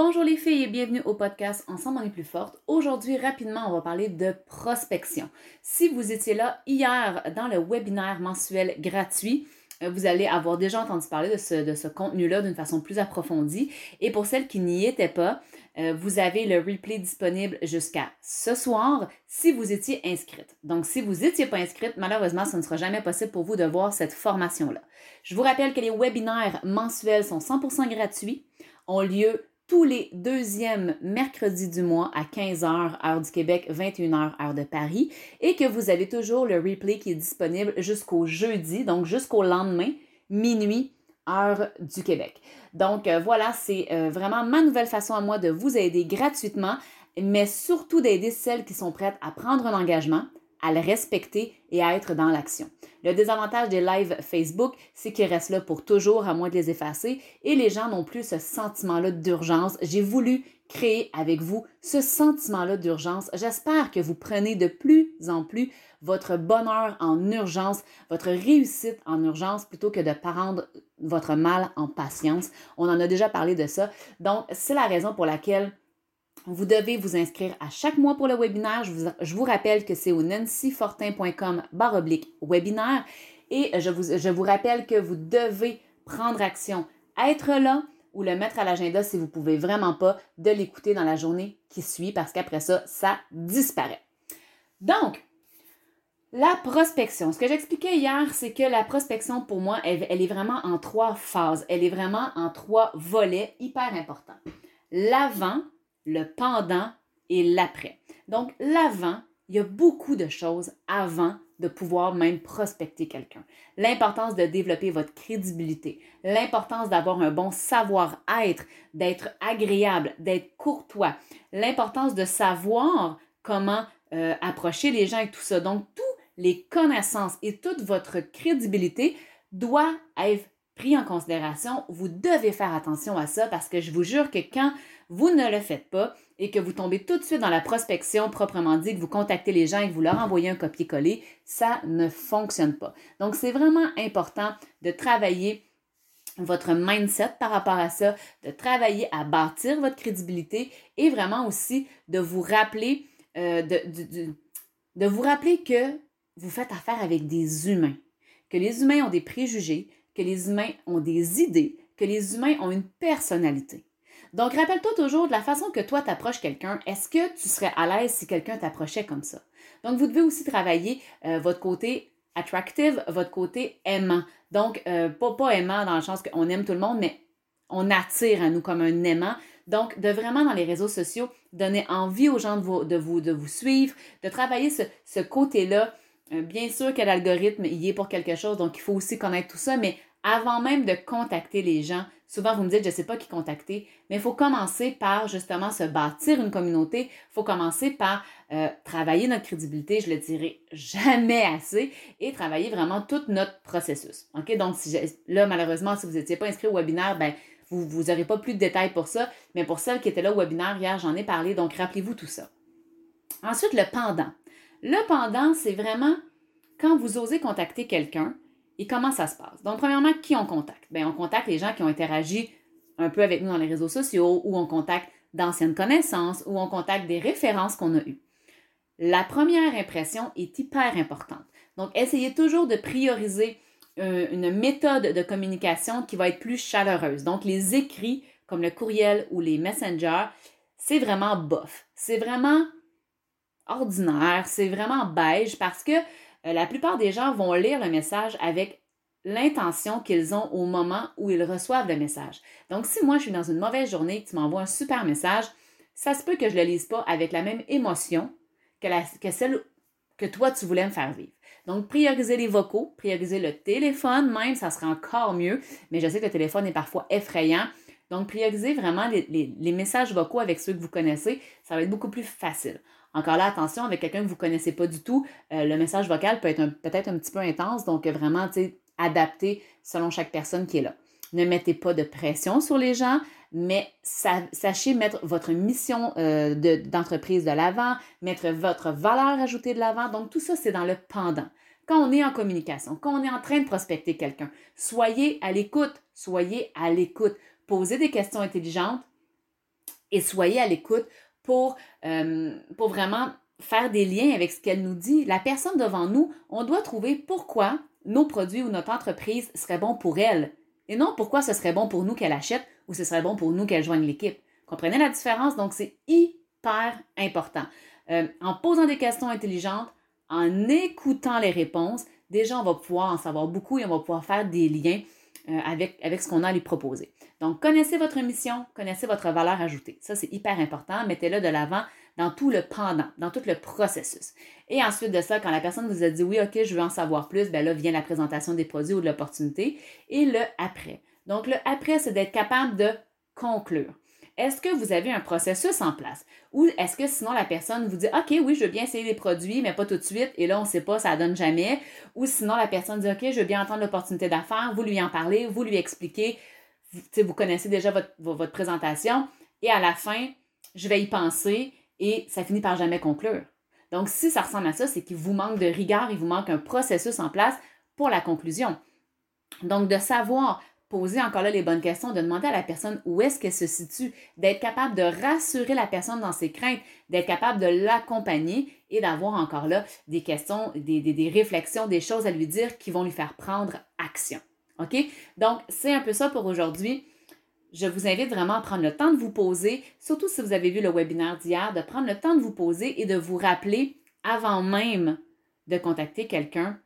Bonjour les filles et bienvenue au podcast Ensemble on est plus forte. Aujourd'hui, rapidement, on va parler de prospection. Si vous étiez là hier dans le webinaire mensuel gratuit, euh, vous allez avoir déjà entendu parler de ce, contenu-là d'une façon plus approfondie. Et pour celles qui n'y étaient pas, euh, vous avez le replay disponible jusqu'à ce soir si vous étiez inscrite. Donc, si vous n'étiez pas inscrite, malheureusement, ce ne sera jamais possible pour vous de voir cette formation-là. Je vous rappelle que les webinaires mensuels sont 100% gratuits, ont lieu tous les deuxièmes mercredis du mois à 15h, heure du Québec, 21h, heure de Paris, et que vous avez toujours le replay qui est disponible jusqu'au jeudi, donc jusqu'au lendemain, minuit, heure du Québec. Donc euh, voilà, c'est euh, vraiment ma nouvelle façon à moi de vous aider gratuitement, mais surtout d'aider celles qui sont prêtes à prendre un engagement, à le respecter et à être dans l'action. Le désavantage des lives Facebook, c'est qu'ils restent là pour toujours, à moins de les effacer, et les gens n'ont plus ce sentiment-là d'urgence. J'ai voulu créer avec vous ce sentiment-là d'urgence. J'espère que vous prenez de plus en plus votre bonheur en urgence, votre réussite en urgence, plutôt que de prendre votre mal en patience. On en a déjà parlé de ça. Donc, c'est la raison pour laquelle vous devez vous inscrire à chaque mois pour le webinaire. Je vous, rappelle que c'est au nancyfortin.com oblique webinaire. Et je vous, je vous rappelle que vous devez prendre action, être là ou le mettre à l'agenda si vous ne pouvez vraiment pas, de l'écouter dans la journée qui suit parce qu'après ça, ça disparaît. Donc, la prospection. Ce que j'expliquais hier, c'est que la prospection, pour moi, elle, elle, est vraiment en trois phases. Elle est vraiment en trois volets hyper importants. L'avant, le pendant et l'après. Donc, l'avant, il y a beaucoup de choses avant de pouvoir même prospecter quelqu'un. L'importance de développer votre crédibilité, l'importance d'avoir un bon savoir-être, d'être agréable, d'être courtois, l'importance de savoir comment euh, approcher les gens et tout ça. Donc, toutes les connaissances et toute votre crédibilité doit être pris en considération. Vous devez faire attention à ça parce que je vous jure que quand vous ne le faites pas et que vous tombez tout de suite dans la prospection proprement dit, que vous contactez les gens et que vous leur envoyez un copier-coller, ça ne fonctionne pas. Donc, c'est vraiment important de travailler votre mindset par rapport à ça, de travailler à bâtir votre crédibilité et vraiment aussi de vous rappeler, euh, de, de vous rappeler que vous faites affaire avec des humains, que les humains ont des préjugés, que les humains ont des idées, que les humains ont une personnalité. Donc, rappelle-toi toujours de la façon que toi t'approches quelqu'un. Est-ce que tu serais à l'aise si quelqu'un t'approchait comme ça? Donc, vous devez aussi travailler euh, votre côté attractive, votre côté aimant. Donc, euh, pas, aimant dans le sens qu'on aime tout le monde, mais on attire à nous comme un aimant. Donc, de vraiment dans les réseaux sociaux, donner envie aux gens de vous, suivre, de travailler ce, côté-là. Euh, bien sûr que l'algorithme, il est pour quelque chose, donc il faut aussi connaître tout ça, mais avant même de contacter les gens, souvent vous me dites, je ne sais pas qui contacter, mais il faut commencer par justement se bâtir une communauté, il faut commencer par euh, travailler notre crédibilité, je le dirai jamais assez, et travailler vraiment tout notre processus. OK? Donc, là, malheureusement, si vous n'étiez pas inscrit au webinaire, ben, vous n'aurez pas plus de détails pour ça, mais pour celles qui étaient là au webinaire hier, j'en ai parlé, donc rappelez-vous tout ça. Ensuite, le pendant. Le pendant, c'est vraiment quand vous osez contacter quelqu'un, et comment ça se passe? Donc, premièrement, qui on contacte? Bien, on contacte les gens qui ont interagi un peu avec nous dans les réseaux sociaux, ou on contacte d'anciennes connaissances, ou on contacte des références qu'on a eues. La première impression est hyper importante. Donc, essayez toujours de prioriser euh, une méthode de communication qui va être plus chaleureuse. Donc, les écrits, comme le courriel ou les messengers, c'est vraiment bof. C'est vraiment ordinaire, c'est vraiment beige parce que la plupart des gens vont lire le message avec l'intention qu'ils ont au moment où ils reçoivent le message. Donc, si moi, je suis dans une mauvaise journée et que tu m'envoies un super message, ça se peut que je ne le lise pas avec la même émotion que, celle que toi, tu voulais me faire vivre. Donc, prioriser les vocaux, prioriser le téléphone même, ça serait encore mieux, mais je sais que le téléphone est parfois effrayant. Donc, prioriser vraiment les, messages vocaux avec ceux que vous connaissez, ça va être beaucoup plus facile. Encore là, attention, avec quelqu'un que vous ne connaissez pas du tout, euh, le message vocal peut être peut-être un petit peu intense, donc vraiment, adapté selon chaque personne qui est là. Ne mettez pas de pression sur les gens, mais sachez mettre votre mission euh, d'entreprise de, l'avant, mettre votre valeur ajoutée de l'avant. Donc, tout ça, c'est dans le pendant. Quand on est en communication, quand on est en train de prospecter quelqu'un, soyez à l'écoute, soyez à l'écoute. Posez des questions intelligentes, et soyez à l'écoute pour, euh, pour vraiment faire des liens avec ce qu'elle nous dit. La personne devant nous, on doit trouver pourquoi nos produits ou notre entreprise seraient bons pour elle et non pourquoi ce serait bon pour nous qu'elle achète ou ce serait bon pour nous qu'elle joigne l'équipe. Comprenez la différence? Donc, c'est hyper important. Euh, en posant des questions intelligentes, en écoutant les réponses, déjà, on va pouvoir en savoir beaucoup et on va pouvoir faire des liens euh, avec, avec ce qu'on a à lui proposer. Donc, connaissez votre mission, connaissez votre valeur ajoutée. Ça, c'est hyper important. Mettez-le de l'avant dans tout le pendant, dans tout le processus. Et ensuite de ça, quand la personne vous a dit oui, OK, je veux en savoir plus, bien là vient la présentation des produits ou de l'opportunité et le après. Donc, le après, c'est d'être capable de conclure. Est-ce que vous avez un processus en place? Ou est-ce que sinon la personne vous dit OK, oui, je veux bien essayer les produits, mais pas tout de suite, et là, on ne sait pas, ça ne donne jamais. Ou sinon la personne dit OK, je veux bien entendre l'opportunité d'affaires, vous lui en parlez, vous lui expliquez, vous, connaissez déjà votre présentation, et à la fin, je vais y penser, et ça finit par jamais conclure. Donc, si ça ressemble à ça, c'est qu'il vous manque de rigueur, il vous manque un processus en place pour la conclusion. Donc, de savoir poser encore là les bonnes questions, de demander à la personne où est-ce qu'elle se situe, d'être capable de rassurer la personne dans ses craintes, d'être capable de l'accompagner et d'avoir encore là des questions, des, réflexions, des choses à lui dire qui vont lui faire prendre action. OK? Donc, c'est un peu ça pour aujourd'hui. Je vous invite vraiment à prendre le temps de vous poser, surtout si vous avez vu le webinaire d'hier, de prendre le temps de vous poser et de vous rappeler avant même de contacter quelqu'un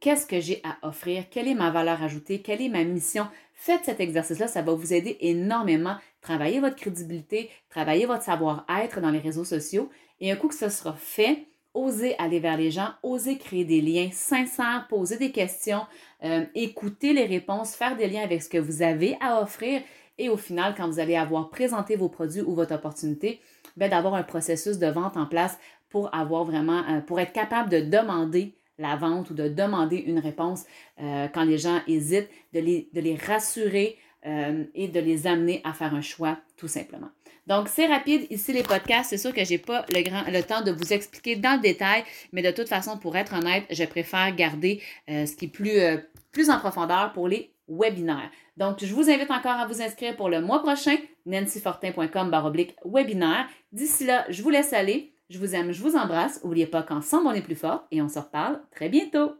qu'est-ce que j'ai à offrir, quelle est ma valeur ajoutée, quelle est ma mission? Faites cet exercice-là, ça va vous aider énormément. Travaillez votre crédibilité, travaillez votre savoir-être dans les réseaux sociaux. Et un coup que ce sera fait, osez aller vers les gens, osez créer des liens sincères, poser des questions, euh, écouter les réponses, faire des liens avec ce que vous avez à offrir. Et au final, quand vous allez avoir présenté vos produits ou votre opportunité, ben, d'avoir un processus de vente en place pour avoir vraiment, euh, pour être capable de demander la vente ou de demander une réponse euh, quand les gens hésitent, de les, rassurer euh, et de les amener à faire un choix tout simplement. Donc, c'est rapide. Ici, les podcasts, c'est sûr que je n'ai pas le, temps de vous expliquer dans le détail, mais de toute façon, pour être honnête, je préfère garder euh, ce qui est plus, plus en profondeur pour les webinaires. Donc, je vous invite encore à vous inscrire pour le mois prochain, nancyfortin.com webinaire. D'ici là, je vous laisse aller. Je vous aime, je vous embrasse. N'oubliez pas qu'ensemble on est plus fort et on se reparle très bientôt.